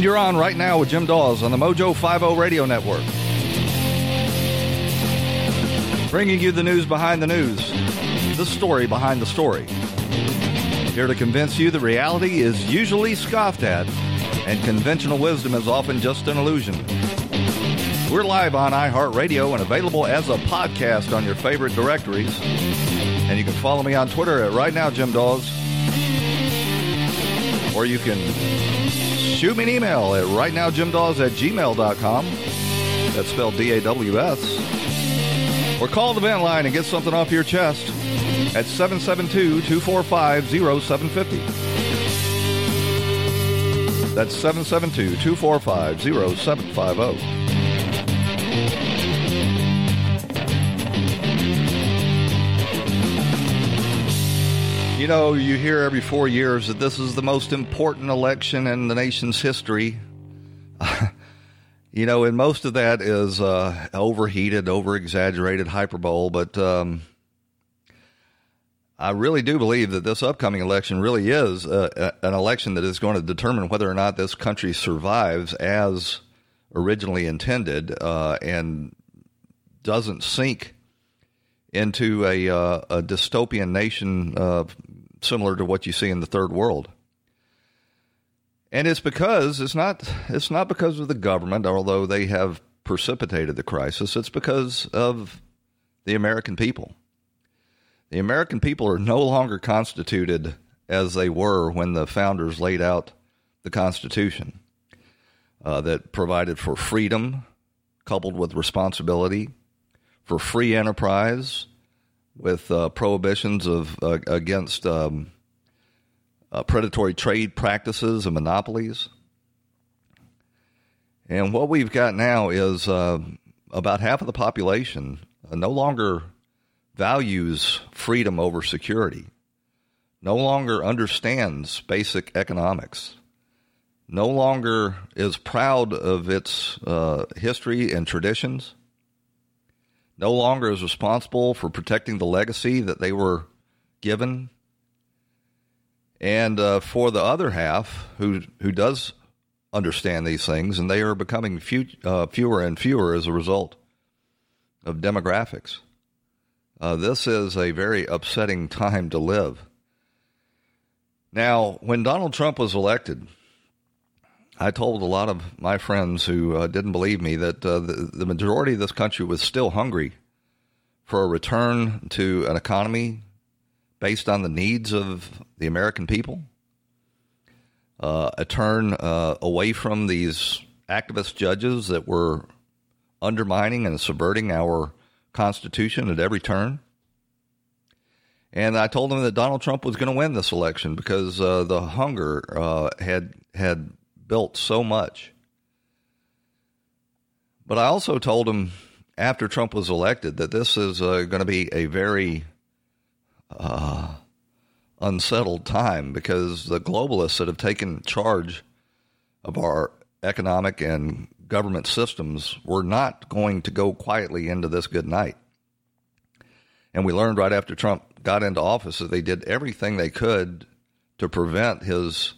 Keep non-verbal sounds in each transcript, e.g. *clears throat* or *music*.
And you're on right now with Jim Daws on the Mojo 50 Radio Network. Bringing you the news behind the news, the story behind the story. Here to convince you the reality is usually scoffed at and conventional wisdom is often just an illusion. We're live on iHeartRadio and available as a podcast on your favorite directories. And you can follow me on Twitter at Right Now Jim Daws. Or you can shoot me an email at rightnowjimdaws at gmail.com. That's spelled D A W S. Or call the vent line and get something off your chest at 772 245 0750. That's 772 245 0750. You know, you hear every four years that this is the most important election in the nation's history. *laughs* you know, and most of that is uh, overheated, over exaggerated hyperbole, but um, I really do believe that this upcoming election really is uh, an election that is going to determine whether or not this country survives as originally intended uh, and doesn't sink into a, uh, a dystopian nation similar to what you see in the third world. And it's because it's not it's not because of the government, although they have precipitated the crisis. It's because of the American people. The American people are no longer constituted as they were when the founders laid out the Constitution uh, that provided for freedom coupled with responsibility, for free enterprise with uh, prohibitions of uh, against um, uh, predatory trade practices and monopolies. And what we've got now is uh, about half of the population no longer values freedom over security, no longer understands basic economics, no longer is proud of its uh, history and traditions no longer is responsible for protecting the legacy that they were given. And uh, for the other half, who who does understand these things, and they are becoming few, uh, fewer and fewer as a result of demographics. Uh, this is a very upsetting *laughs* time to live. Now, when Donald Trump was elected, I told a lot of my friends who uh, didn't believe me that uh, the, the, majority of this country was still hungry for a return to an economy based on the needs of the American people, uh, a turn uh, away from these activist judges that were undermining and subverting our Constitution at every turn. And I told them that Donald Trump was going to win this election because uh, the hunger uh, had had built so much. But I also told him after Trump was elected that this is uh, going to be a very uh, unsettled time because the globalists that have taken charge of our economic and government systems were not going to go quietly into this good night. And we learned right after Trump got into office that they did everything they could to prevent his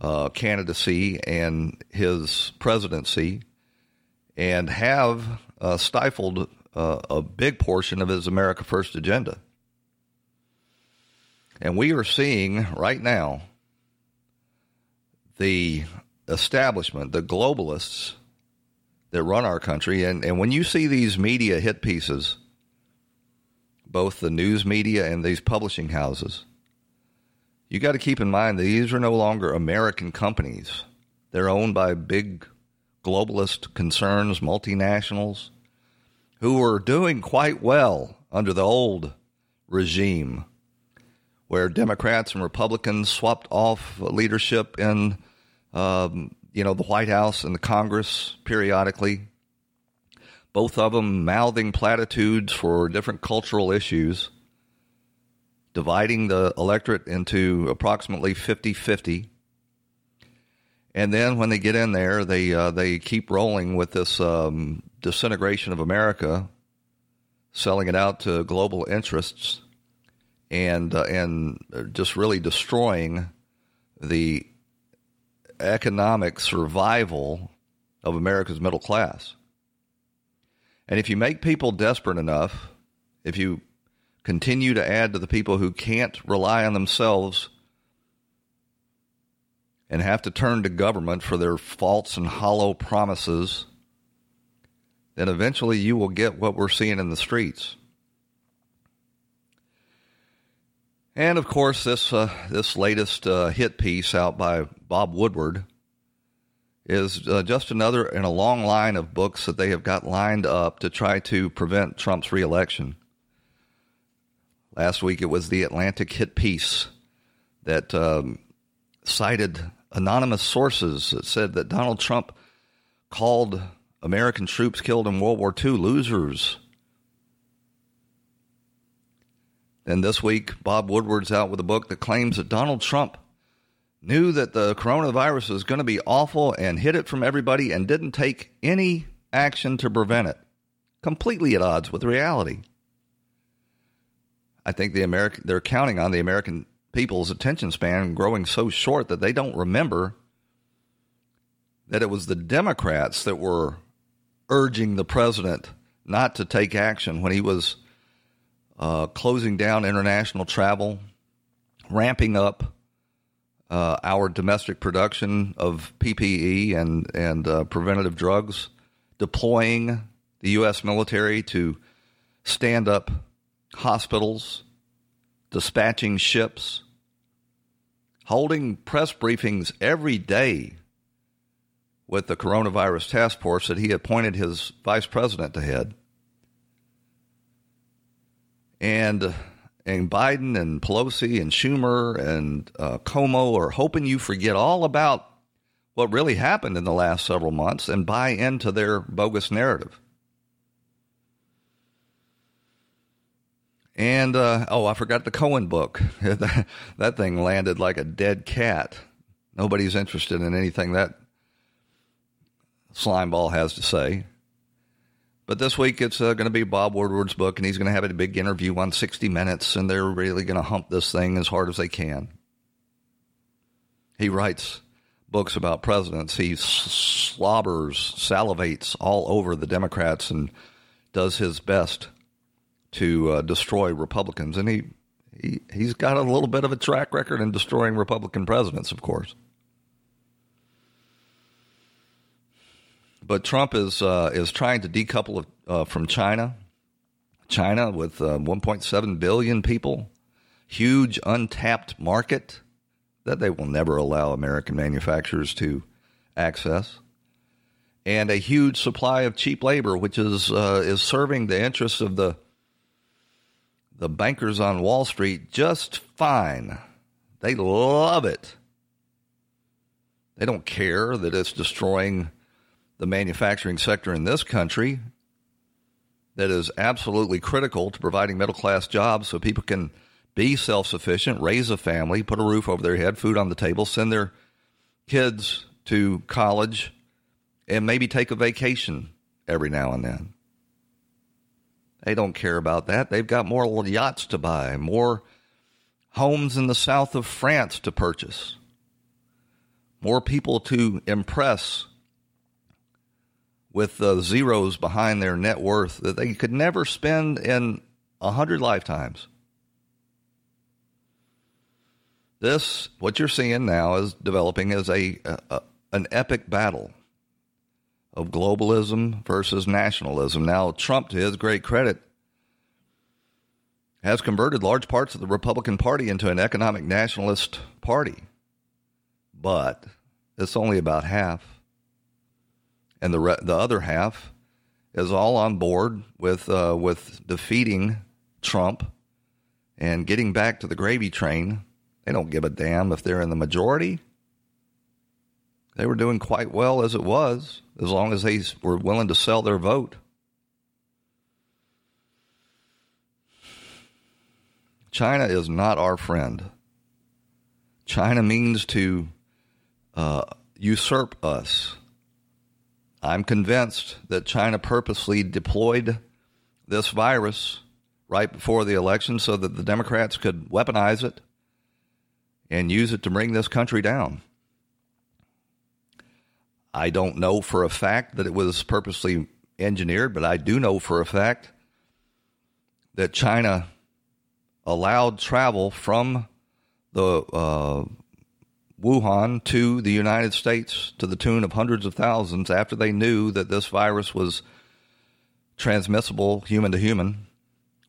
uh, candidacy and his presidency and have uh, stifled uh, a big portion of his America First agenda. And we are seeing right now the establishment, the globalists that run our country. And, and when you see these media hit pieces, both the news media and these publishing houses, you got to keep in mind that these are no longer American companies They're owned by big globalist concerns, multinationals, who were doing quite well under the old regime, where Democrats and Republicans swapped off leadership in, um, you know, the White House and the Congress periodically. Both of them mouthing platitudes for different cultural issues, dividing the electorate into approximately 50 50 and then when they get in there, they uh, they keep rolling with this um, disintegration of America, selling it out to global interests, and uh, and just really destroying the economic survival of America's middle class. And if you make people desperate enough, if you continue to add to the people who can't rely on themselves and have to turn to government for their false and hollow promises, then eventually you will get what we're seeing in the streets. And of course, this uh, this latest uh, hit piece out by Bob Woodward is uh, just another in a long line of books that they have got lined up to try to prevent Trump's reelection. Last week, it was the Atlantic hit piece that um, cited anonymous sources that said that Donald Trump called American troops killed in World War II losers. Then this week, Bob Woodward's out with a book that claims that Donald Trump knew that the coronavirus was going to be awful and hid it from everybody and didn't take any action to prevent it. Completely at odds with reality. I think the American they're counting on the American people's attention span growing so short that they don't remember that it was the Democrats that were urging the president not to take action when he was uh, closing down international travel, ramping up uh, our domestic production of PPE and and uh, preventative drugs, deploying the U.S. military to stand up hospitals dispatching ships, holding press briefings every day with the coronavirus task force that he appointed his vice president to head. And and Biden and Pelosi and Schumer and uh, Cuomo are hoping you forget all about what really happened in the last several months and buy into their bogus narrative. And uh, oh, I forgot the Cohen book. *laughs* that thing landed like a dead cat. Nobody's interested in anything that slimeball has to say. But this week it's uh, going to be Bob Woodward's book, and he's going to have a big interview on 60 Minutes, and they're really going to hump this thing as hard as they can. He writes books about presidents. He slobbers, salivates all over the Democrats, and does his best to uh, destroy Republicans, and he, he he's got a little bit of a track record in destroying Republican presidents, of course. But Trump is uh, is trying to decouple uh, from China. China with uh, 1.7 billion people, huge untapped market that they will never allow American manufacturers to access and a huge supply of cheap labor, which is uh, is serving the interests of the the bankers on Wall Street just fine. They love it. They don't care that it's destroying the manufacturing sector in this country that is absolutely critical to providing middle class jobs so people can be self sufficient, raise a family, put a roof over their head, food on the table, send their kids to college, and maybe take a vacation every now and then. They don't care about that. They've got more yachts to buy, more homes in the south of France to purchase, more people to impress with the zeros behind their net worth that they could never spend in a hundred lifetimes. This, what you're seeing now, is developing as a, a an epic battle of globalism versus nationalism. Now, Trump, to his great credit, has converted large parts of the Republican Party into an economic nationalist party. But it's only about half. And the, re- the other half is all on board with, uh, with defeating Trump and getting back to the gravy train. They don't give a damn if they're in the majority. They were doing quite well as it was, as long as they were willing to sell their vote. China is not our friend. China means to uh, usurp us. I'm convinced that China purposely deployed this virus right before the election so that the Democrats could weaponize it and use it to bring this country down. I don't know for a fact that it was purposely engineered, but I do know for a fact that China allowed travel from the uh, Wuhan to the United States to the tune of hundreds of thousands after they knew that this virus was transmissible human to human,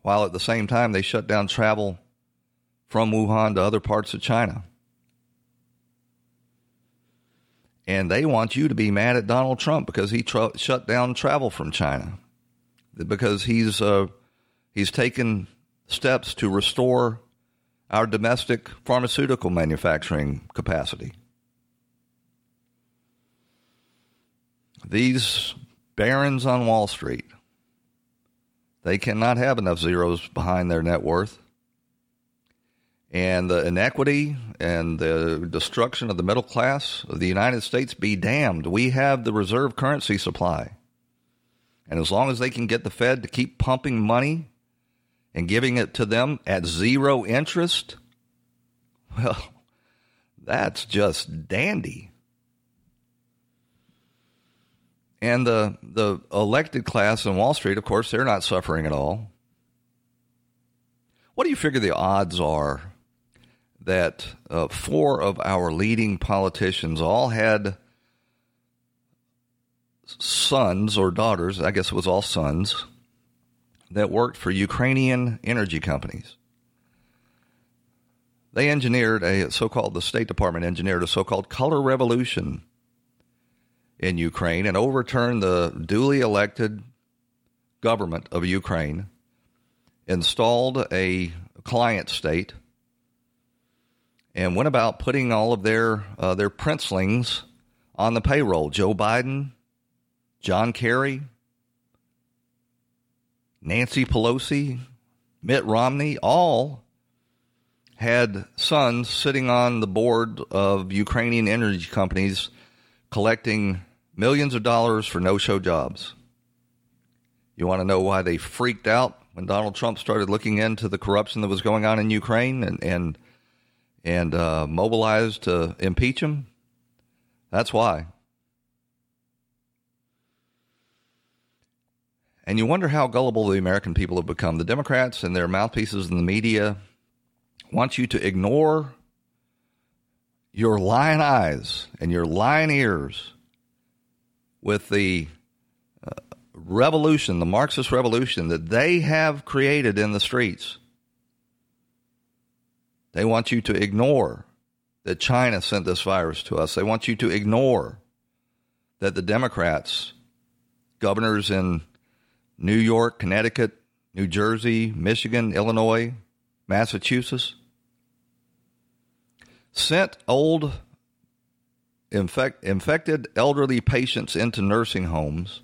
while at the same time they shut down travel from Wuhan to other parts of China. And they want you to be mad at Donald Trump because he tr- shut down travel from China, because he's uh, he's taken steps to restore our domestic pharmaceutical manufacturing capacity. These barons on Wall Street, they cannot have enough zeros behind their net worth. And the inequity and the destruction of the middle class of the United States be damned. We have the reserve currency supply. And as long as they can get the Fed to keep pumping money and giving it to them at zero interest, *laughs* well, that's just dandy. And the the elected class in Wall Street, of course, they're not suffering at all. What do you figure the odds are that uh, four of our leading politicians all had sons or daughters? I guess it was all sons that worked for Ukrainian energy companies. They engineered a so called, the State Department engineered a so called color revolution in Ukraine and overturned the duly elected government of Ukraine, installed a client state, and went about putting all of their, uh, their princelings on the payroll. Joe Biden, John Kerry, Nancy Pelosi, Mitt Romney, all had sons sitting on the board of Ukrainian energy companies collecting millions of dollars for no show jobs. You want to know why they freaked out when Donald Trump started looking into the corruption that was going on in Ukraine and and and uh, mobilized to impeach him? That's why. And you wonder how gullible the American people have become. The Democrats and their mouthpieces in the media want you to ignore your lying eyes and your lying ears with the uh, revolution, the Marxist revolution that they have created in the streets. They want you to ignore that China sent this virus to us. They want you to ignore that the Democrats, governors in New York, Connecticut, New Jersey, Michigan, Illinois, Massachusetts, sent old infect, infected elderly patients into nursing homes,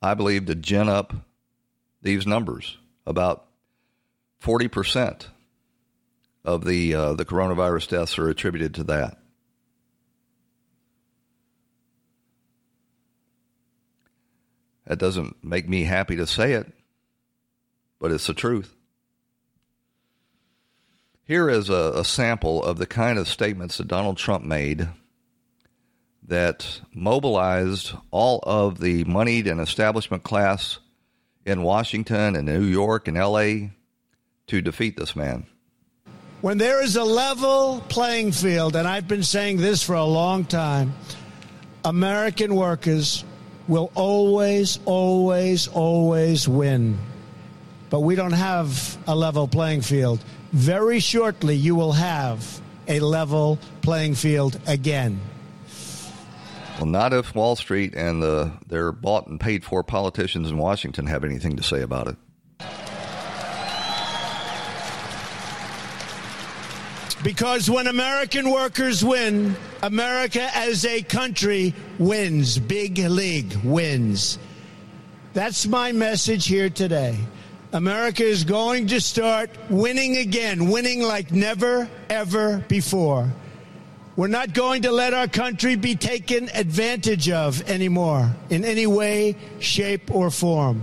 I believe, to gin up these numbers. About 40% of the, uh, the coronavirus deaths are attributed to that. That doesn't make me happy to say it, but it's the truth. Here is a, a, sample of the kind of statements that Donald Trump made that mobilized all of the moneyed and establishment class in Washington and New York and LA to defeat this man. When there is a level playing field, and I've been saying this for a long time, American workers will always, always, always win. But we don't have a level playing field very shortly you will have a level playing field again. Well, not if Wall Street and the their bought and paid for politicians in Washington have anything to say about it. Because when American workers win, America as a country wins. Big league wins. That's my message here today. America is going to start winning again, winning like never, ever before. We're not going to let our country be taken advantage of anymore in any way, shape, or form.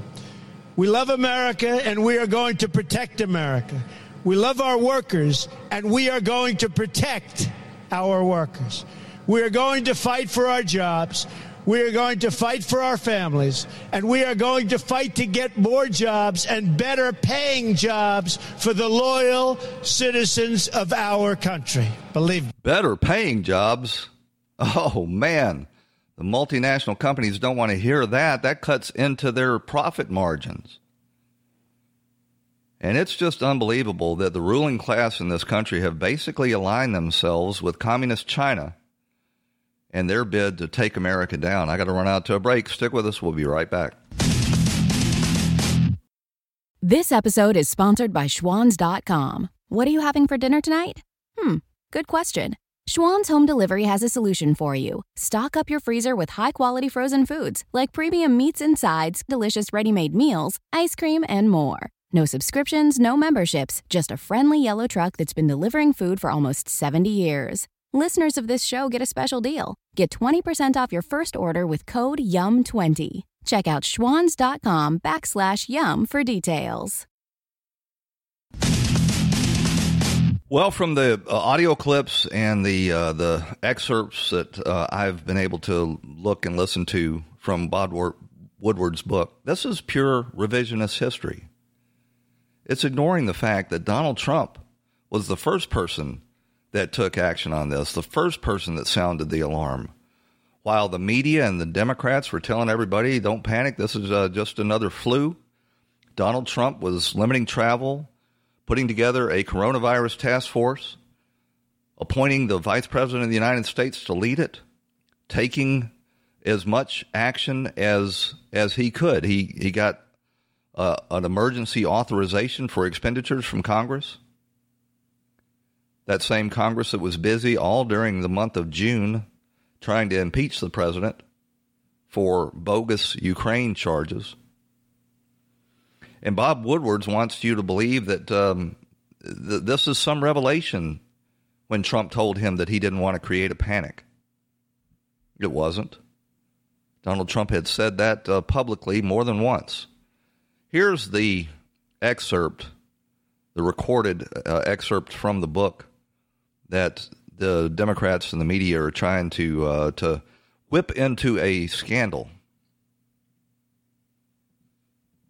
We love America and we are going to protect America. We love our workers, and we are going to protect our workers. We are going to fight for our jobs. We are going to fight for our families, and we are going to fight to get more jobs and better paying jobs for the loyal citizens of our country. Believe me. Better paying jobs? Oh, man. The multinational companies don't want to hear that. That cuts into their profit margins. And it's just unbelievable that the ruling class in this country have basically aligned themselves with communist China and their bid to take America down. I got to run out to a break. Stick with us. We'll be right back. This episode is sponsored by Schwans.com. What are you having for dinner tonight? Hmm, good question. Schwan's Home Delivery has a solution for you. Stock up your freezer with high quality frozen foods like premium meats and sides, delicious ready made meals, ice cream, and more. No subscriptions, no memberships, just a friendly yellow truck that's been delivering food for almost 70 years. Listeners of this show get a special deal. Get 20% off your first order with code YUM20. Check out schwans.com backslash YUM for details. Well, from the uh, audio clips and the uh, the excerpts that uh, I've been able to look and listen to from Bob Woodward's book, this is pure revisionist history. It's ignoring the fact that Donald Trump was the first person that took action on this, the first person that sounded the alarm. While the media and the Democrats were telling everybody, don't panic, this is uh, just another flu, Donald Trump was limiting travel, putting together a coronavirus task force, appointing the vice president of the United States to lead it, taking as much action as as he could. He he got uh, an emergency authorization for expenditures from Congress. That same Congress that was busy all during the month of June trying to impeach the president for bogus Ukraine charges. And Bob Woodwards wants you to believe that um, th- this is some revelation when Trump told him that he didn't want to create a panic. It wasn't. Donald Trump had said that uh, publicly more than once. Here's the excerpt, the recorded uh, excerpt from the book that the Democrats and the media are trying to uh, to whip into a scandal.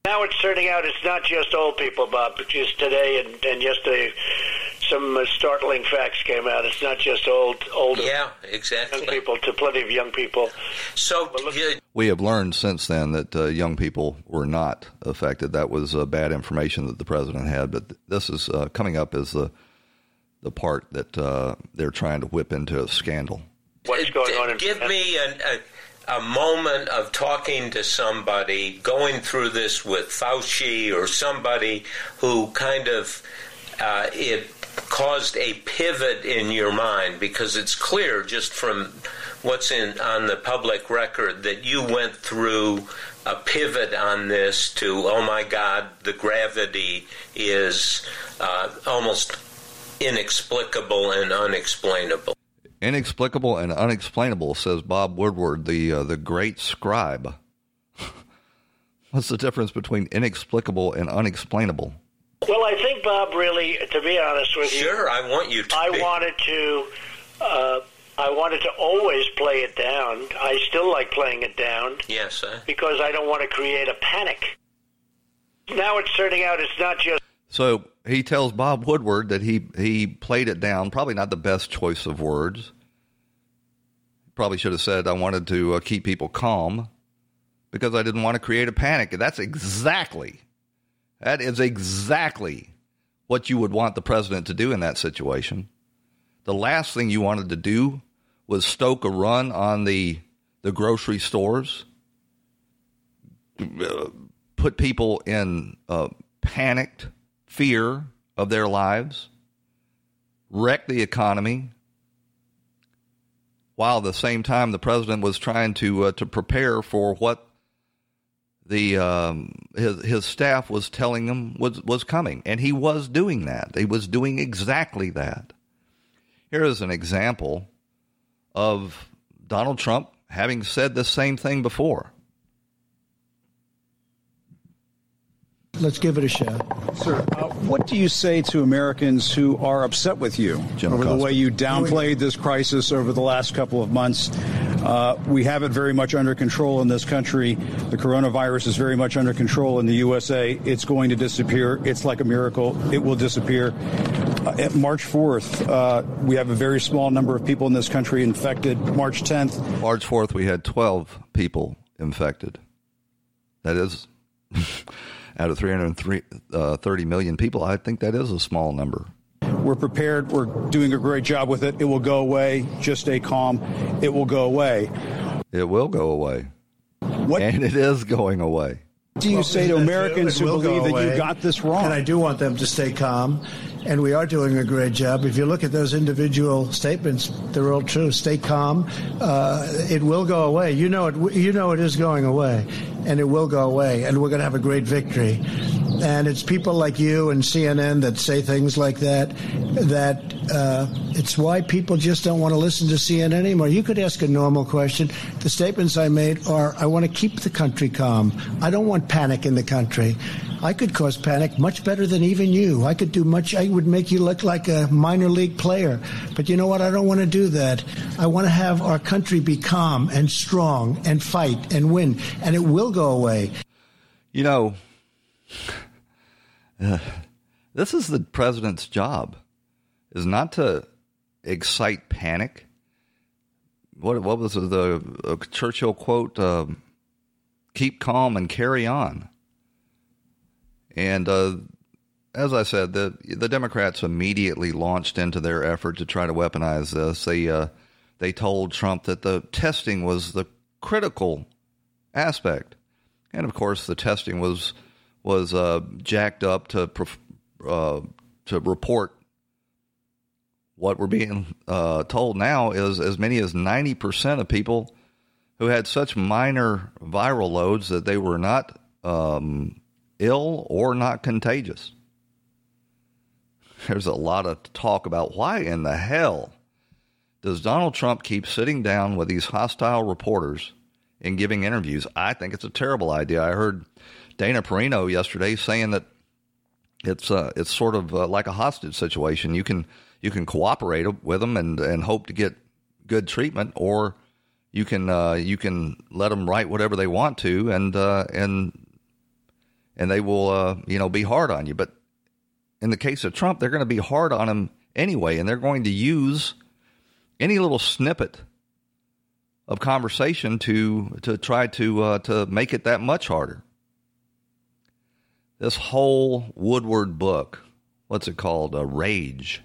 Now it's turning out it's not just old people, Bob. Just today and, and yesterday, some uh, startling facts came out. It's not just old, older. Yeah, exactly. Young people to plenty of young people. So look, we have learned since then that uh, young people were not affected. That was uh, bad information that the president had. But this is uh, coming up as the the part that uh, they're trying to whip into a scandal. What's going on? In- Give me an, a, a moment of talking to somebody, going through this with Fauci or somebody who kind of uh, it caused a pivot in your mind because it's clear just from what's in on the public record that you went through a pivot on this to oh my god the gravity is uh, almost inexplicable and unexplainable. Inexplicable and unexplainable says bob woodward the uh, the great scribe. *laughs* What's the difference between inexplicable and unexplainable well, I think Bob really, to be honest with you, sure, I want you to. I be. wanted to. Uh, I wanted to always play it down. I still like playing it down. Yes, uh, because I don't want to create a panic. Now it's turning out it's not just. So he tells Bob Woodward that he he played it down. Probably not the best choice of words. Probably should have said I wanted to uh, keep people calm because I didn't want to create a panic. That's exactly that is exactly what you would want the president to do in that situation. The last thing you wanted to do was stoke a run on the the grocery stores, put people in uh, panicked fear of their lives, wreck the economy, while at the same time the president was trying to uh, to prepare for what the um, his his staff was telling him was was coming, and he was doing that. He was doing exactly that. Here is an example of Donald Trump having said the same thing before. Let's give it a shot. Sir, uh, what do you say to Americans who are upset with you Jim over Cosby. the way you downplayed this crisis over the last couple of months? Uh, we have it very much under control in this country. The coronavirus is very much under control in the USA. It's going to disappear. It's like a miracle. It will disappear. Uh, at March 4th, uh, we have a very small number of people in this country infected. March 10th, March 4th, we had 12 people infected. That is, *laughs* out of 330 uh, people, I think that is a small number. We're prepared. We're doing a great job with it. It will go away. Just stay calm. It will go away. It will go away. What And it is going away. What do you say to Americans who believe that you got this wrong? And I do want them to stay calm. And we are doing a great job. If you look at those individual statements, they're all true. Stay calm. Uh, it will go away. You know it. You know it is going away, and it will go away. And we're going to have a great victory. And it's people like you and CNN that say things like that. That uh, it's why people just don't want to listen to CNN anymore. You could ask a normal question. The statements I made are: I want to keep the country calm. I don't want panic in the country. I could cause panic much better than even you. I could do much. I would make you look like a minor league player. But you know what? I don't want to do that. I want to have our country be calm and strong and fight and win. And it will go away. You know, *sighs* this is the president's job, is not to excite panic. What what was the uh, Churchill quote? Um, Keep calm and carry on. And uh, as I said, the the Democrats immediately launched into their effort to try to weaponize this. They uh, they told Trump that the testing was the critical aspect, and of course, the testing was was uh, jacked up to uh, to report what we're being uh, told now is as many as ninety percent of people who had such minor viral loads that they were not um, ill or not contagious. There's a lot of talk about why in the hell does Donald Trump keep sitting down with these hostile reporters and giving interviews? I think it's a terrible idea. I heard Dana Perino yesterday saying that it's uh, it's sort of uh, like a hostage situation. You can you can cooperate with them and and hope to get good treatment, or you can uh, you can let them write whatever they want to, and uh, and and they will uh, you know be hard on you. But in the case of Trump, they're going to be hard on him anyway, and they're going to use any little snippet of conversation to to try to uh, to make it that much harder. This whole Woodward book, what's it called? A Rage.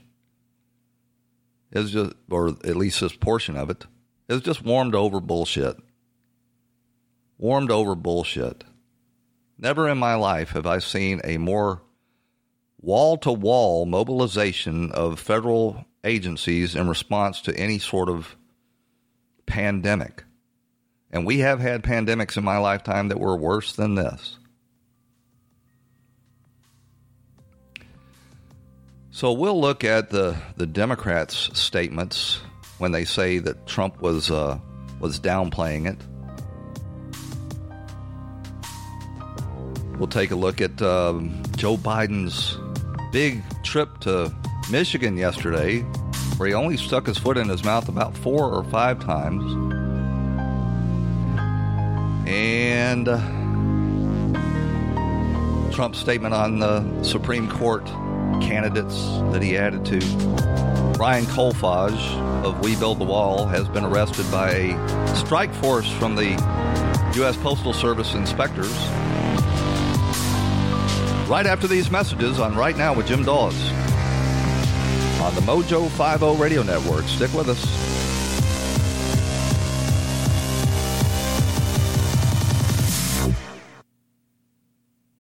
Is just, or at least this portion of it, is just warmed over bullshit. Warmed over bullshit. Never in my life have I seen a more wall to wall mobilization of federal agencies in response to any sort of pandemic. And we have had pandemics in my lifetime that were worse than this. So we'll look at the, the Democrats' statements when they say that Trump was uh, was downplaying it. We'll take a look at um, Joe Biden's big trip to Michigan yesterday, where he only stuck his foot in his mouth about four or five times. And uh, Trump's statement on the Supreme Court candidates that he added to. Ryan Kolfage of We Build the Wall has been arrested by a strike force from the U.S. Postal Service inspectors. Right after these messages on Right Now with Jim Daws. on the Mojo 50 radio network. Stick with us.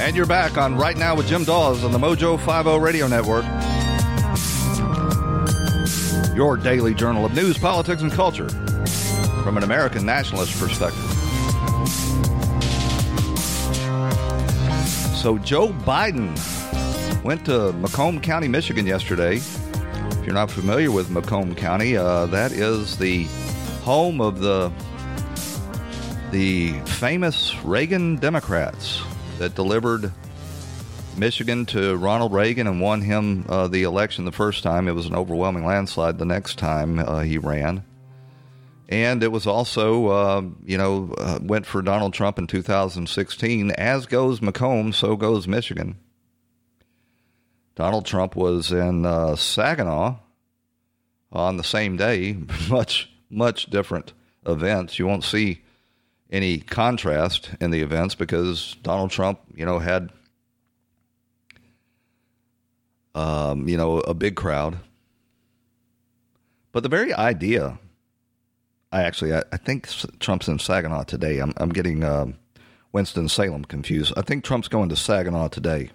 And you're back on Right Now with Jim Daws on the Mojo 50 Radio Network. Your daily journal of news, politics, and culture from an American nationalist perspective. So, Joe Biden went to Macomb County, Michigan yesterday. You're not familiar with Macomb County, uh, that is the home of the the famous Reagan Democrats that delivered Michigan to Ronald Reagan and won him uh, the election the first time. It was an overwhelming landslide the next time uh, he ran. And it was also, uh, you know, uh, went for Donald Trump in 2016. As goes Macomb, so goes Michigan. Donald Trump was in uh, Saginaw on the same day. *laughs* Much, much different events. You won't see any contrast in the events because Donald Trump, you know, had um, you know a big crowd. But the very idea, I actually, I, I think Trump's in Saginaw today. I'm, I'm getting uh, Winston Salem confused. I think Trump's going to Saginaw today.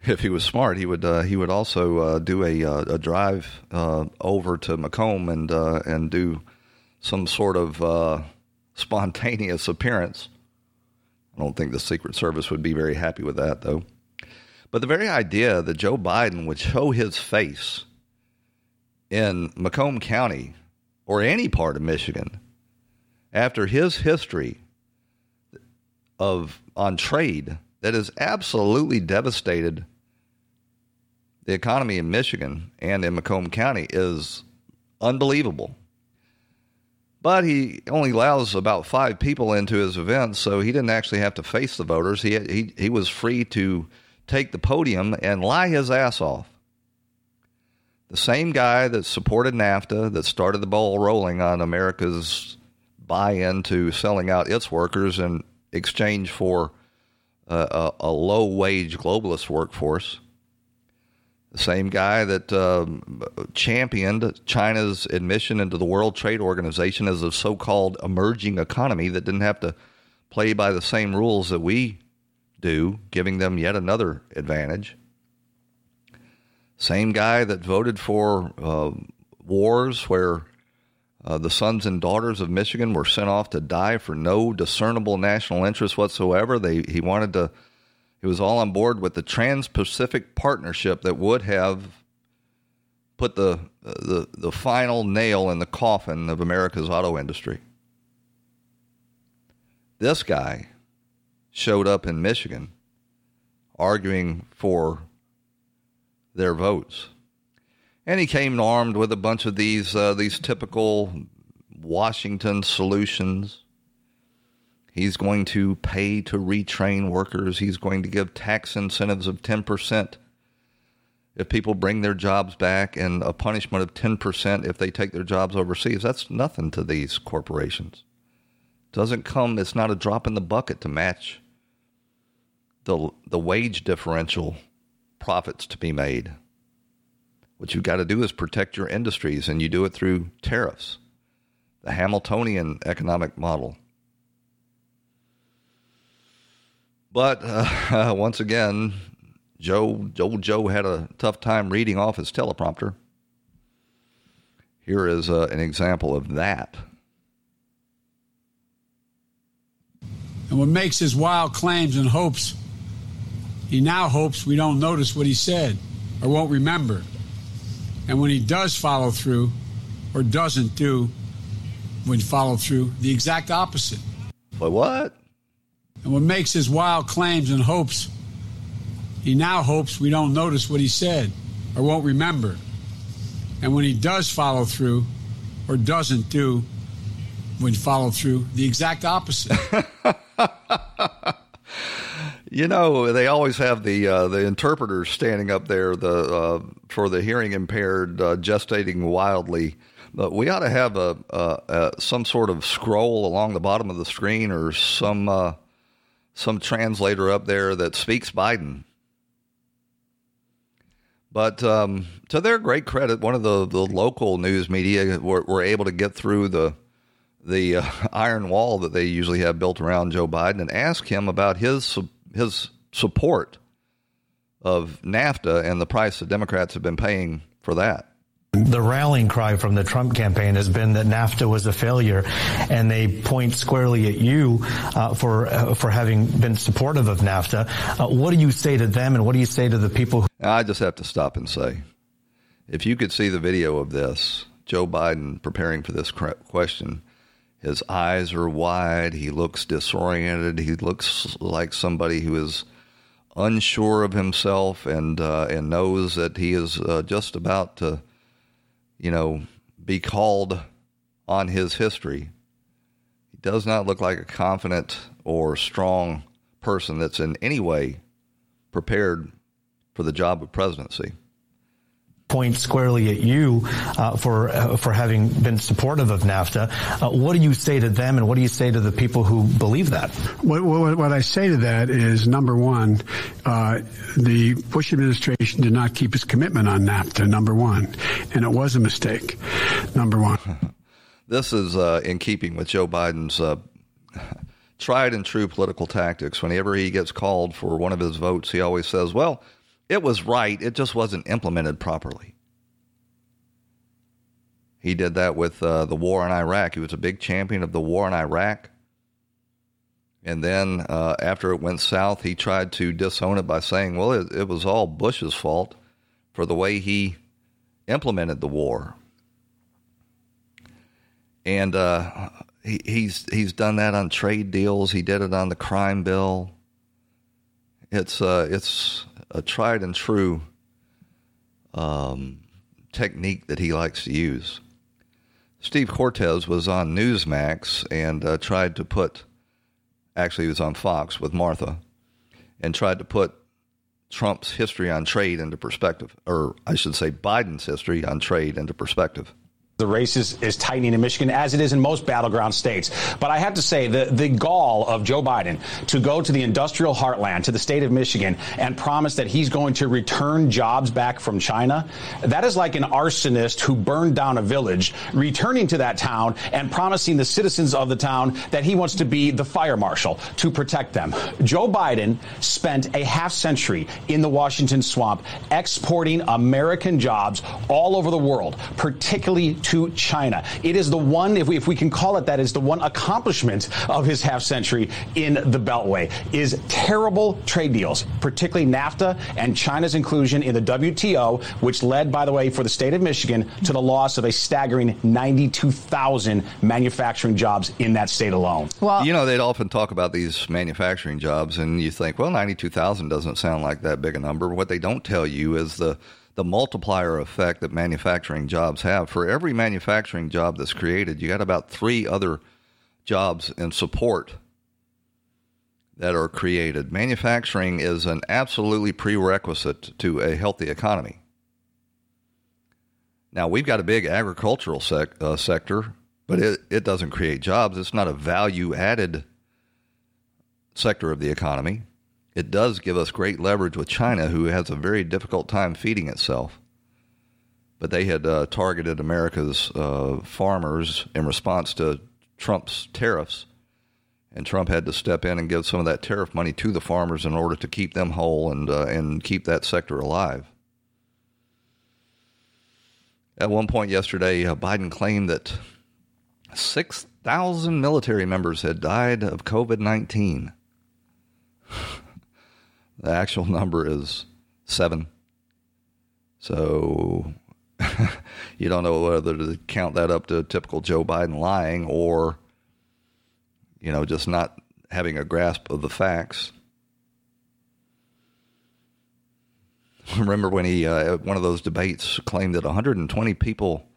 *laughs* If he was smart, he would uh, he would also uh, do a, uh, a drive uh, over to Macomb and uh, and do some sort of *laughs* spontaneous appearance. I don't think the Secret Service would be very happy with that, though. But the very idea that Joe Biden would show his face in Macomb County or any part of Michigan after his history of on trade that has absolutely devastated the economy in Michigan and in Macomb County is unbelievable. But he only allows about five people into his event, so he didn't actually have to face the voters. He, he, he was free to take the podium and lie his ass off. The same guy that supported NAFTA, that started the ball rolling on America's buy in to selling out its workers in exchange for a, a low wage globalist workforce the same guy that um, championed China's admission into the World Trade Organization as a so called emerging economy that didn't have to play by the same rules that we do, giving them yet another advantage. Same guy that voted for uh, wars where uh, the sons and daughters of Michigan were sent off to die for no discernible national interest whatsoever. They, he wanted to he was all on board with the Trans Pacific Partnership that would have put the, the, the final nail in the coffin of America's auto industry. This guy showed up in Michigan arguing for their votes. And he came armed with a bunch of these uh, these typical Washington solutions He's going to pay to retrain workers. He's going to give tax incentives of 10% if people bring their jobs back and a punishment of 10% if they take their jobs overseas. That's nothing to these corporations. Doesn't come, it's not a drop in the bucket to match the, the wage differential profits to be made. What you've got to do is protect your industries, and you do it through tariffs, the Hamiltonian economic model. But uh, *laughs* once again, Joe, old Joe had a tough time reading off his teleprompter. Here is uh, an example of that. And what makes his wild claims and hopes, he now hopes we don't notice what he said or won't remember. And when he does follow through or doesn't do, when follow through, the exact opposite. But what? And what makes his wild claims and hopes, he now hopes we don't notice what he said or won't remember. And when he does follow through or doesn't do, when follow through, the exact opposite. *laughs* you know, they always have the uh, the interpreters standing up there the uh, for the hearing impaired uh, gestating wildly. But we ought to have a, a, a, some sort of scroll along the bottom of the screen or some uh, some translator up there that speaks Biden. But um, to their great credit, one of the, the local news media were, were able to get through the the uh, *laughs* iron wall that they usually have built around Joe Biden and ask him about his his support of NAFTA and the price the Democrats have been paying for that. The rallying cry from the Trump campaign has been that NAFTA was a failure, and they point squarely at you uh, for uh, for having been supportive of NAFTA. Uh, what do you say to them, and what do you say to the people? Who- I just have to stop and say, if you could see the video of this, Joe Biden preparing for this question, his eyes are wide. He looks disoriented. He looks like somebody who is unsure of himself and uh, and knows that he is uh, just about to you know, be called on his history. He does not look like a confident or strong person that's in any way prepared for the job of presidency point squarely at you uh, for uh, for having been supportive of NAFTA. Uh, what do you say to them, and what do you say to the people who believe that? What, what, what I say to that is number one, uh, the Bush administration did not keep its commitment on NAFTA. Number one, and it was a mistake. Number one. *laughs* this is uh, in keeping with Joe Biden's. Uh, tried and true political tactics. Whenever he gets called for one of his votes, he always says, Well, it was right, it just wasn't implemented properly. He did that with uh, the war in Iraq. He was a big champion of the war in Iraq. And then uh, after it went south, he tried to disown it by saying, well, it, it was all Bush's fault for the way he implemented the war. And uh, he, he's he's done that on trade deals. He did it on the crime bill. It's uh, it's a tried and true um, technique that he likes to use. Steve Cortes was on Newsmax and uh, tried to put, actually, he was on Fox with Martha, and tried to put Trump's history on trade into perspective, or I should say Biden's history on trade into perspective. The race is, is tightening in Michigan, as it is in most battleground states. But I have to say, the, the gall of Joe Biden to go to the industrial heartland, to the state of Michigan, and promise that he's going to return jobs back from China, that is like an arsonist who burned down a village, returning to that town and promising the citizens of the town that he wants to be the fire marshal to protect them. Joe Biden spent a half century in the Washington swamp exporting American jobs all over the world, particularly to China. It is the one, if we, if we can call it that, is the one accomplishment of his half century in the Beltway is terrible trade deals, particularly NAFTA and China's inclusion in the WTO, which led, by the way, for the state of Michigan to the loss of a staggering 92,000 manufacturing jobs in that state alone. Well, you know, they'd often talk about these manufacturing jobs, and you think, well, 92,000 doesn't sound like that big a number. What they don't tell you is the the multiplier effect that manufacturing jobs have. For every manufacturing job that's created, you got about three other jobs in support that are created. Manufacturing is an absolutely prerequisite to a healthy economy. Now, we've got a big agricultural sec- uh, sector, but it, it doesn't create jobs. It's not a value added sector of the economy it does give us great leverage with China, who has a very difficult time feeding itself. But they had uh, targeted America's uh, farmers in response to Trump's tariffs. And Trump had to step in and give some of that tariff money to the farmers in order to keep them whole and, uh, and keep that sector alive. At one point yesterday, uh, Biden claimed that 6,000 military members had died of COVID 19. The actual *laughs* number is seven. So *laughs* you don't know whether to count that up to typical Joe Biden lying or, you know, just not having a grasp of the facts. *laughs* Remember when he, uh, at one of those debates, claimed that 120 people,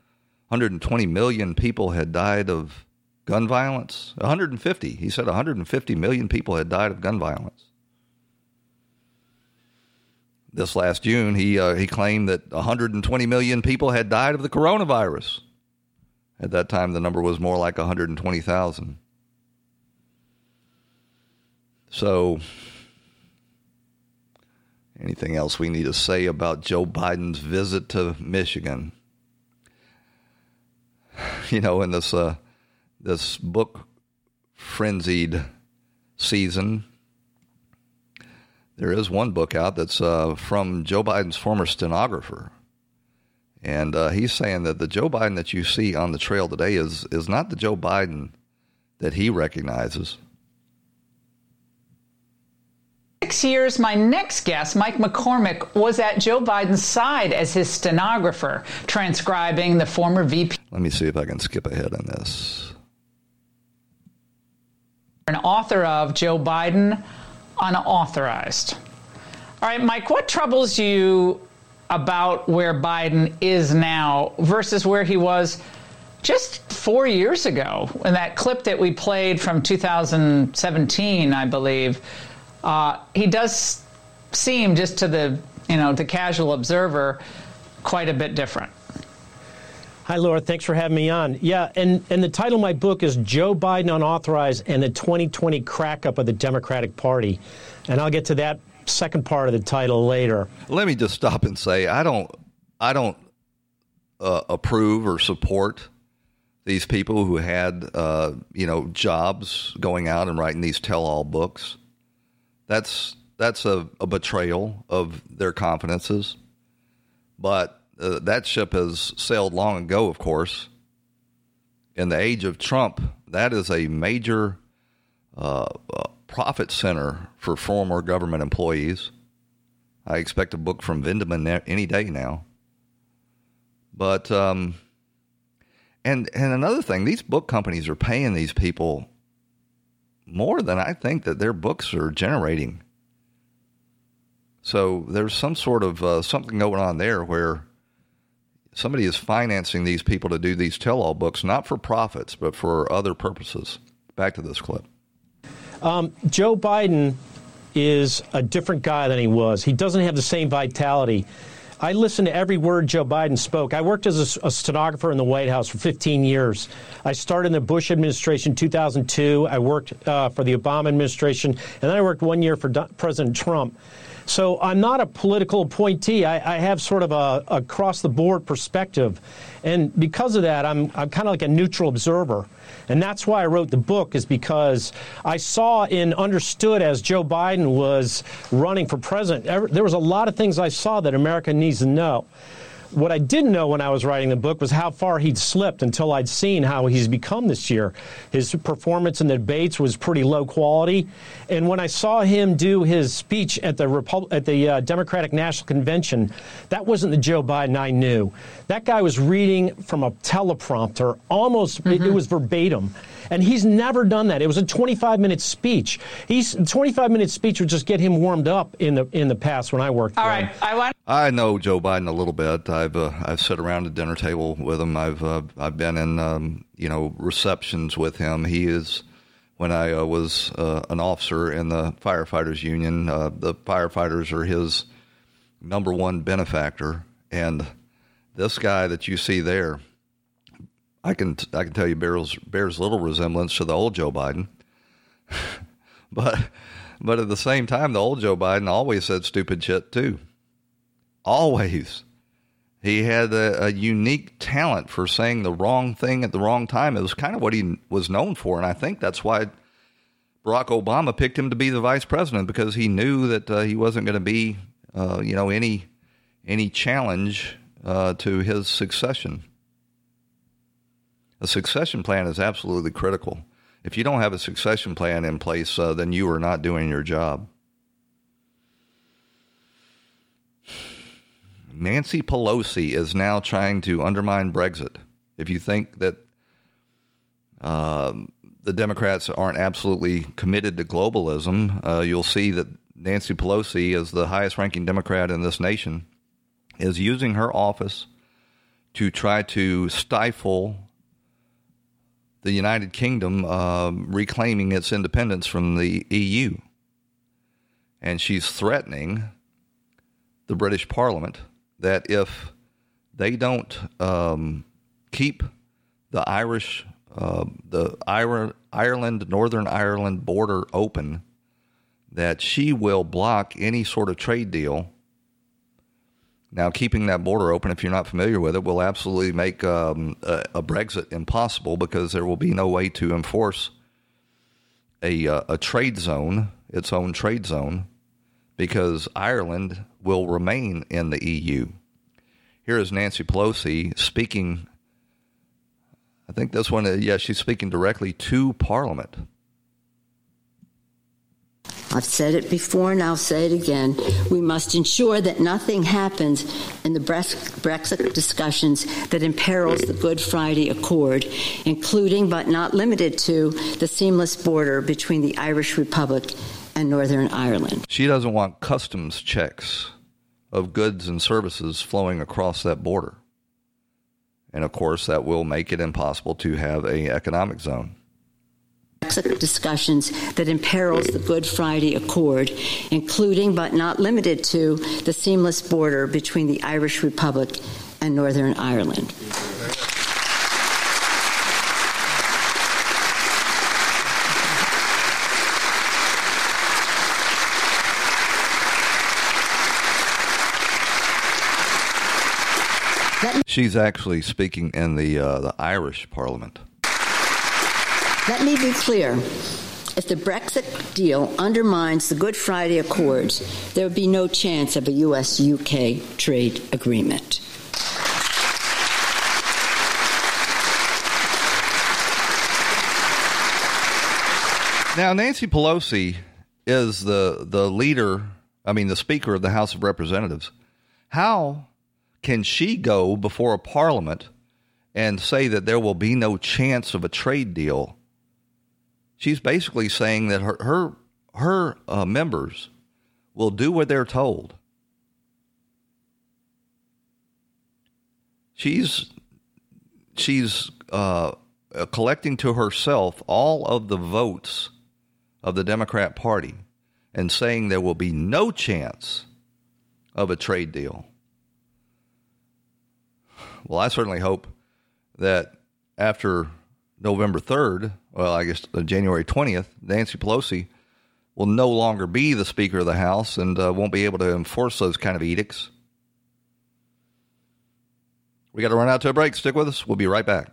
120 million people had died of gun violence? 150. He said 150 million people had died of gun violence. This last June, he uh, he claimed that 120 million people had died of the coronavirus. At that time, the number was more like 120,000. So, anything else we need to say about Joe Biden's visit to Michigan? *sighs* You know, in this uh, this book frenzied season, there is one book out that's uh, from Joe Biden's former stenographer. And uh, he's saying that the Joe Biden that you see on the trail today is, is not the Joe Biden that he recognizes. Six years, my next guest, Mike McCormick, was at Joe Biden's side as his stenographer, transcribing the former VP. Let me see if I can skip ahead on this. An author of Joe Biden unauthorized. All right, Mike, what troubles you about where Biden is now versus where he was just four years ago? In that clip that we played from 2017, I believe, uh, he does seem, just to the you know the casual observer, quite a bit different. Hi, Laura. Thanks for having me on. Yeah, and, and the title of my book is Joe Biden Unauthorized and the 2020 Crack Up of the Democratic Party. And I'll get to that second part of the title later. Let me just stop and say I don't I don't uh, approve or support these people who had uh, you know jobs going out and writing these tell-all books. That's that's a, a betrayal of their confidences. But uh, that ship has sailed long ago, of course. In the age of Trump, that is a major uh, uh, profit center for former government employees. I expect a book from Vindman any day now. But um, and and another thing, these book companies are paying these people more than I think that their books are generating. So there's some sort of uh, something going on there where somebody is financing these people to do these tell-all books, not for profits, but for other purposes. Back to this clip. Um, Joe Biden is a different guy than he was. He doesn't have the same vitality. I listened to every word Joe Biden spoke. I worked as a, a, stenographer in the White House for 15 years. I started in the Bush administration in 2002. I worked uh, for the Obama administration, and then I worked one year for Do- President Trump. So I'm not a political appointee. I, I have sort of a across the board perspective, and because of that, I'm I'm kind of like a neutral observer. And that's why I wrote the book, is because I saw and understood as Joe Biden was running for president, there was a lot of things I saw that America needs to know. What I didn't know when I was writing the book was how far he'd slipped until I'd seen how he's become this year. His performance in the debates was pretty low quality, and when I saw him do his speech at the Repub- at the uh, Democratic National Convention, that wasn't the Joe Biden I knew. That guy was reading from a teleprompter, almost mm-hmm. it, it was verbatim. And he's never done that. It was a 25 minute speech. He's 25 minute speech would just get him warmed up in the in the past when I worked. All right, I want. I know Joe Biden a little bit. I've uh, I've sat around a dinner table with him. I've uh, I've been in um, you know receptions with him. He is when I uh, was uh, an officer in the firefighters union. Uh, the firefighters are his number one benefactor, and this guy that you see there I can I can tell you bears bears little resemblance to the old Joe Biden, *laughs* but but at the same time, the old Joe Biden always said stupid shit too. Always, he had a, a unique talent for saying the wrong thing at the wrong time. It was kind of what he was known for, and I think that's why Barack Obama picked him to be the vice president because he knew that uh, he wasn't going to be, uh, you know, any any challenge uh, to his succession. A succession plan is absolutely critical. If you don't have a succession plan in place, uh, then you are not doing your job. Nancy Pelosi is now trying to undermine Brexit. If you think that um, the Democrats aren't absolutely committed to globalism, uh, you'll see that Nancy Pelosi, as the highest ranking Democrat in this nation, is using her office to try to stifle the United Kingdom uh, reclaiming its independence from the EU. And she's threatening the British Parliament that if they don't um, keep the Irish, uh, the Ireland, Northern Ireland border open, that she will block any sort of trade deal. Now, keeping that border open, if you're not familiar with it, will absolutely make um, a, a, Brexit impossible because there will be no way to enforce a, uh, a trade zone, its own trade zone, because Ireland will remain in the EU. Here is Nancy Pelosi speaking. I think this one, uh, yeah, she's speaking directly to Parliament. I've said it before and I'll say it again. We must ensure that nothing happens in the Brexit discussions that imperils the Good Friday Accord, including but not limited to the seamless border between the Irish Republic and Northern Ireland. She doesn't want customs checks of goods and services flowing across that border. And of course, that will make it impossible to have an economic zone discussions that imperils the Good Friday Accord, including but not limited to the seamless border between the Irish Republic and Northern Ireland. She's actually speaking in the uh, the Irish Parliament. Let me be clear. If the Brexit deal undermines the Good Friday Accords, there would be no chance of a U.S. UK trade agreement. Now, Nancy Pelosi is the, the leader, I mean, the Speaker of the House of Representatives. How can she go before a parliament and say that there will be no chance of a trade deal she's basically saying that her her her uh, members will do what they're told. She's she's uh, collecting to herself all of the votes of the Democrat Party and saying there will be no chance of a trade deal. Well, I certainly hope that after November 3rd, well, I guess uh, January 20th, Nancy Pelosi will no longer be the Speaker of the House and uh, won't be able to enforce those kind of edicts. We got to run out to a break. Stick with us. We'll be right back.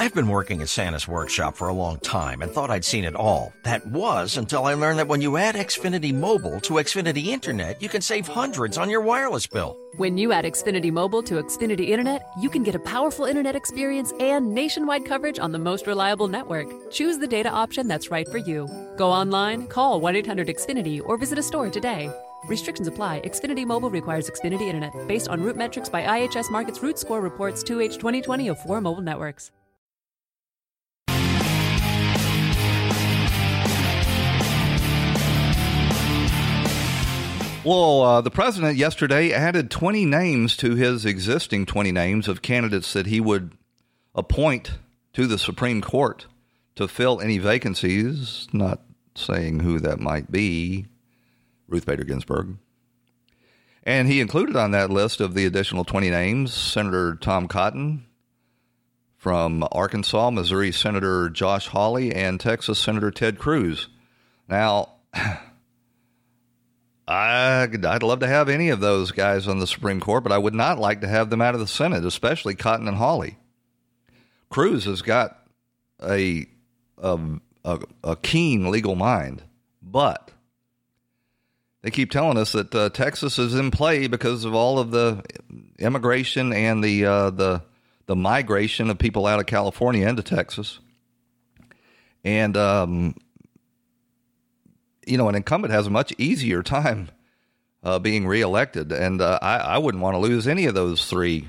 I've been working at Santa's workshop for a long time and thought I'd seen it all. That was until I learned that when you add Xfinity Mobile to Xfinity Internet, you can save hundreds on your wireless bill. When you add Xfinity Mobile to Xfinity Internet, you can get a powerful internet experience and nationwide coverage on the most reliable network. Choose the data option that's right for you. Go online, call 1 800 Xfinity, or visit a store today. Restrictions apply. Xfinity Mobile requires Xfinity Internet based on RootMetrics by IHS Markit's Root Score reports 2H 2020 of four mobile networks. Well, uh, the president yesterday added 20 names to his existing 20 names of candidates that he would appoint to the Supreme Court to fill any vacancies, not saying who that might be, Ruth Bader Ginsburg. And he included on that list of the additional 20 names Senator Tom Cotton from Arkansas, Missouri Senator Josh Hawley, and Texas Senator Ted Cruz. Now, *clears throat* I'd, I'd love to have any of those guys on the Supreme Court, but I would not like to have them out of the Senate, especially Cotton and Hawley. Cruz has got a, a, a, a keen legal mind, but they keep telling us that uh, Texas is in play because of all of the immigration and the uh, the the migration of people out of California into Texas. And, um, you know, an incumbent has a much easier time uh, being reelected. And uh, I, I, wouldn't want to lose any of those three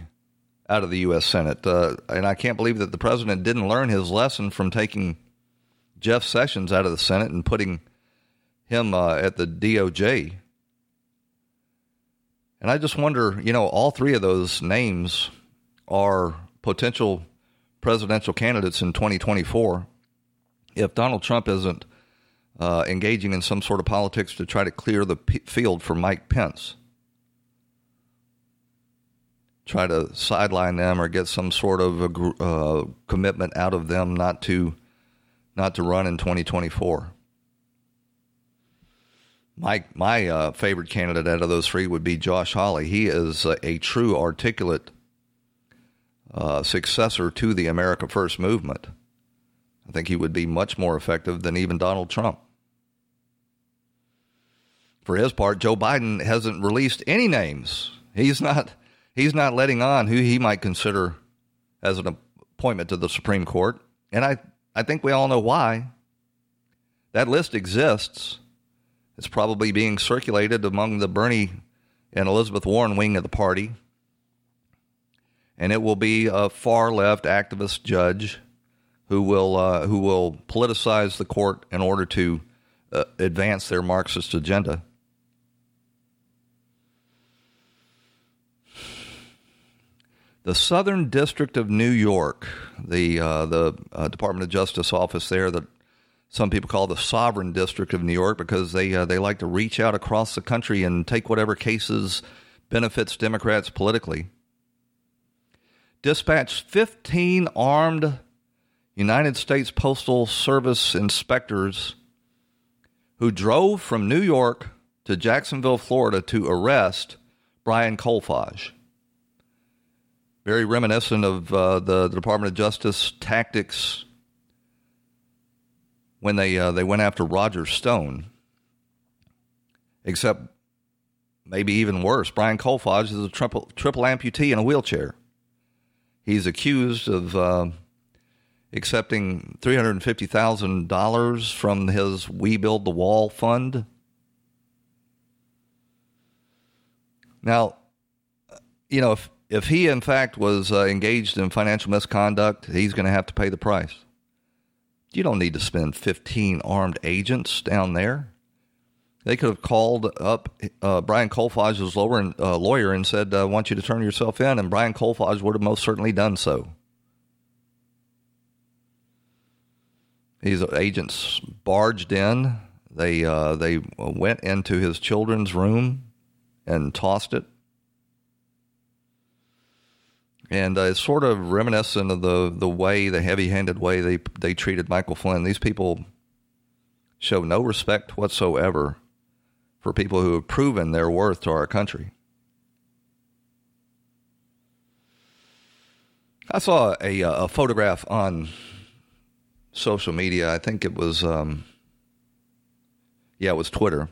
out of the U.S. Senate. Uh, and I can't believe that the president didn't learn his lesson from taking Jeff Sessions out of the Senate and putting him uh, at the DOJ. And I just wonder, you know, all three of those names are potential presidential candidates in 2024. If Donald Trump isn't uh, engaging in some sort of politics to try to clear the p- field for Mike Pence, try to sideline them or get some sort of a, uh, commitment out of them not to not to run in 2024. My my uh, favorite candidate out of those three would be Josh Hawley. He is a, a true articulate uh, successor to the America First movement. I think he would be much more effective than even Donald Trump. For his part, Joe Biden hasn't released any names. He's not he's not letting on who he might consider as an appointment to the Supreme Court. And I, I think we all know why. That list exists. It's probably being circulated among the Bernie and Elizabeth Warren wing of the party. And it will be a far left activist judge who will uh, who will politicize the court in order to uh, advance their Marxist agenda. The Southern District of New York, the uh, the uh, Department of Justice office there, that some people call the Sovereign District of New York because they uh, they like to reach out across the country and take whatever cases benefits Democrats politically. Dispatched 15 armed United States Postal Service inspectors who drove from New York to Jacksonville, Florida to arrest Brian Kolfage very reminiscent of uh, the, the, Department of Justice tactics when they uh, they went after Roger Stone. Except maybe even worse, Brian Kolfage is a triple triple amputee in a wheelchair. He's accused of uh, accepting three hundred fifty thousand dollars from his We Build the Wall fund. Now, you know if if he, in fact, was uh, engaged in financial misconduct, he's going to have to pay the price. You don't need to spend 15 armed agents down there. They could have called up uh, Brian Kolfage's lawyer, uh, lawyer and said, I want you to turn yourself in, and Brian Kolfage would have most certainly done so. These agents barged in. They, uh, they went into his children's room and tossed it and uh, it's sort of reminiscent of the the way, the heavy-handed way they they treated Michael Flynn. These people show no respect whatsoever for people who have proven their worth to our country. I saw a, a photograph on social media. I think it was, um, yeah, it was Twitter.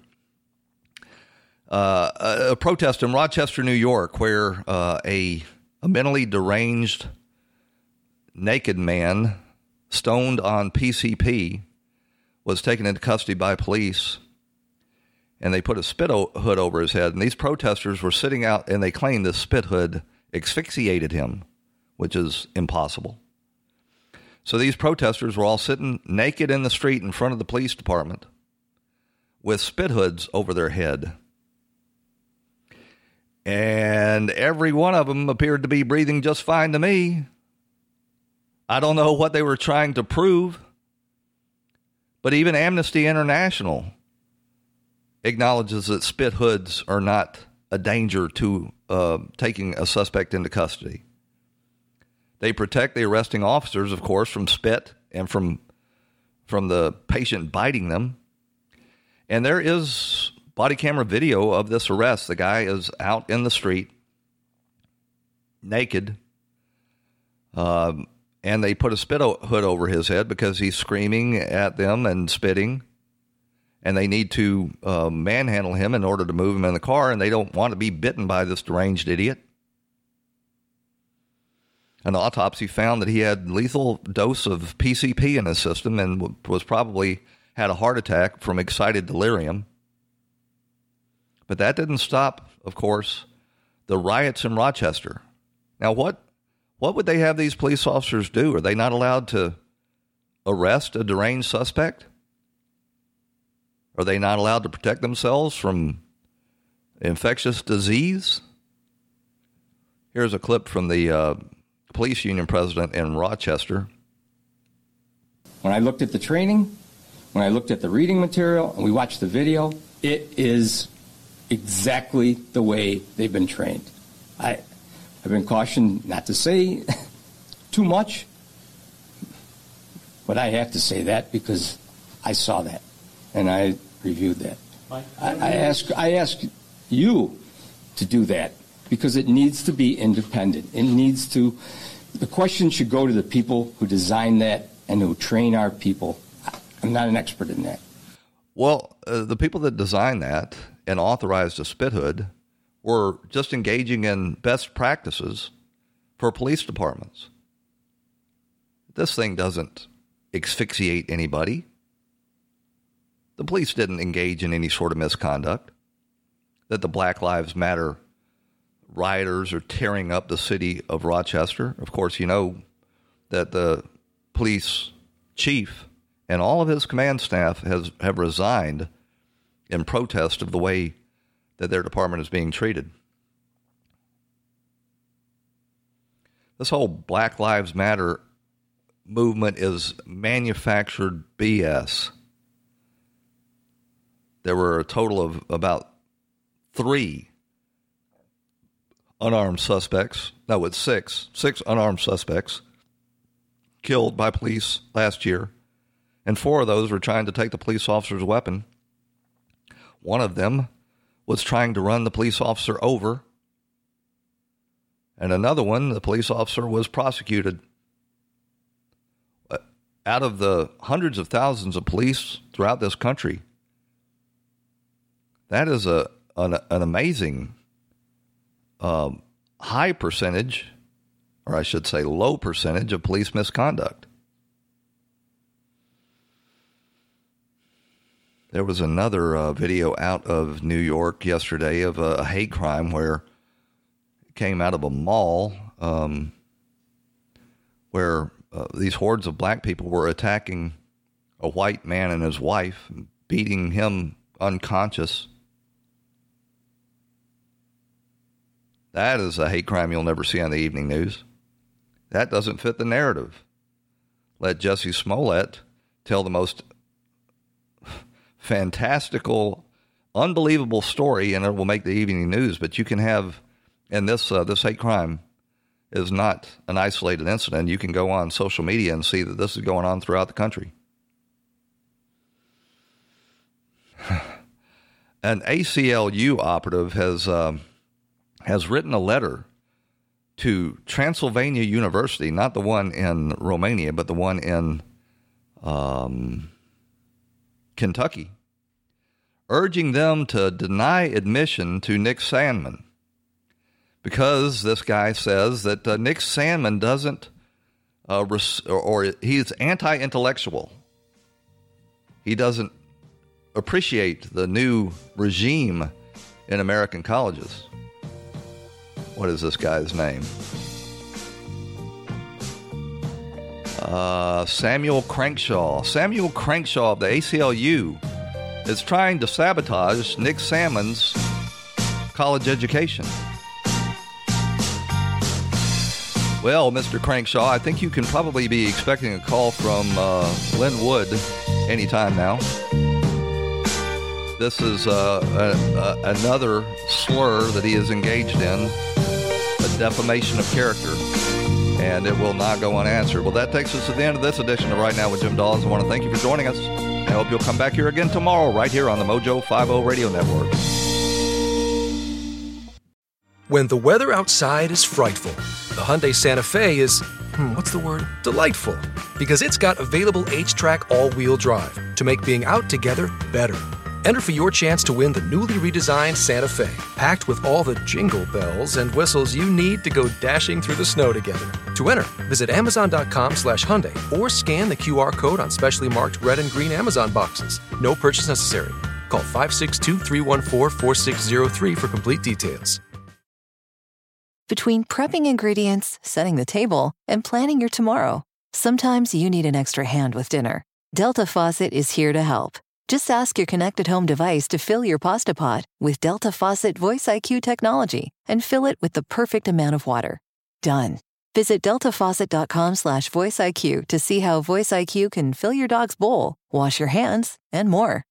Uh, a, a, protest in Rochester, New York, where uh, a a mentally deranged naked man stoned on PCP was taken into custody by police and they put a spit hood over his head. And these protesters were sitting out and they claimed this spit hood asphyxiated him which is impossible. So these protesters were all sitting naked in the street in front of the police department with spit hoods over their head and every one of them appeared to be breathing just fine to me. I don't know what they were trying to prove, but even Amnesty International acknowledges that spit hoods are not a danger to uh, taking a suspect into custody. They protect the arresting officers, of course, from spit and from from the patient biting them. And there is body camera video of this arrest. The guy is out in the street, naked, um, and they put a spit hood over his head because he's screaming at them and spitting. And they need to uh, manhandle him in order to move him in the car, and they don't want to be bitten by this deranged idiot. An autopsy found that he had lethal dose of PCP in his system and was probably had a heart attack from excited delirium. But that didn't stop, of course, the riots in Rochester. Now, what what would they have these police officers do? Are they not allowed to arrest a deranged suspect? Are they not allowed to protect themselves from infectious disease? Here's a clip from the uh, police union president in Rochester. When I looked at the training, when I looked at the reading material, and we watched the video, it is exactly the way they've been trained. I, I've been cautioned not to say *laughs* too much, but I have to say that because I saw that and I reviewed that. I, I ask I ask you to do that because it needs to be independent. It needs to. The question should go to the people who design that and who train our people. I'm not an expert in that. Well, uh, the people that design that and authorized a spit hood were just engaging in best practices for police departments. This thing doesn't asphyxiate anybody. The police didn't engage in any sort of misconduct. That the Black Lives Matter rioters are tearing up the city of Rochester. Of course, you know that the police chief and all of his command staff has have resigned in protest of the way that their department is being treated. This whole Black Lives Matter movement is manufactured BS. There were a total of about three unarmed suspects. No, it's six. Six unarmed suspects killed by police last year. And four of those were trying to take the police officer's weapon. One of them was trying to run the police officer over. And another one, the police officer was prosecuted. Uh, out of the hundreds of thousands of police throughout this country, that is a an, an amazing um, high percentage, or I should say low percentage of police misconduct. There was another uh, video out of New York yesterday of a, a hate crime where it came out of a mall um, where uh, these hordes of black people were attacking a white man and his wife, beating him unconscious. That is a hate crime you'll never see on the evening news. That doesn't fit the narrative. Let Jussie Smollett tell the most fantastical, unbelievable story, and it will make the evening news. But you can have, and this uh, this hate crime is not an isolated incident. You can go on social media and see that this is going on throughout the country. *sighs* An ACLU operative has um, has written a letter to Transylvania University, not the one in Romania, but the one in um, Kentucky, urging them to deny admission to Nick Sandmann because this guy says that uh, Nick Sandmann doesn't, uh, res- or, or he's anti intellectual. He doesn't appreciate the new regime in American colleges. What is this guy's name? Uh, Samuel Crankshaw. Samuel Crankshaw of the ACLU is trying to sabotage Nick Sandmann's college education. Well, Mr. Crankshaw, I think you can probably be expecting a call from uh, Lin Wood anytime now. This is uh, a, a, another slur that he is engaged in, a defamation of character and it will not go unanswered. Well, that takes us to the end of this edition of Right Now with Jim Daws. I want to thank you for joining us. I hope you'll come back here again tomorrow, right here on the Mojo 50 Radio Network. When the weather outside is frightful, the Hyundai Santa Fe is, hmm, what's the word? Delightful. Because it's got available HTRAC all wheel drive to make being out together better. Enter for your chance to win the newly redesigned Santa Fe, packed with all the jingle bells and whistles you need to go dashing through the snow together. To enter, visit Amazon.com slash Hyundai or scan the QR code on specially marked red and green Amazon boxes. No purchase necessary. Call 562 314 4603 for complete details. Between prepping ingredients, setting the table, and planning your tomorrow, sometimes you need an extra hand with dinner. Delta Faucet is here to help. Just ask your connected home device to fill your pasta pot with Delta Faucet Voice IQ technology and fill it with the perfect amount of water. Done. Visit deltafaucet.com slash voiceIQ to see how Voice IQ can fill your dog's bowl, wash your hands, and more.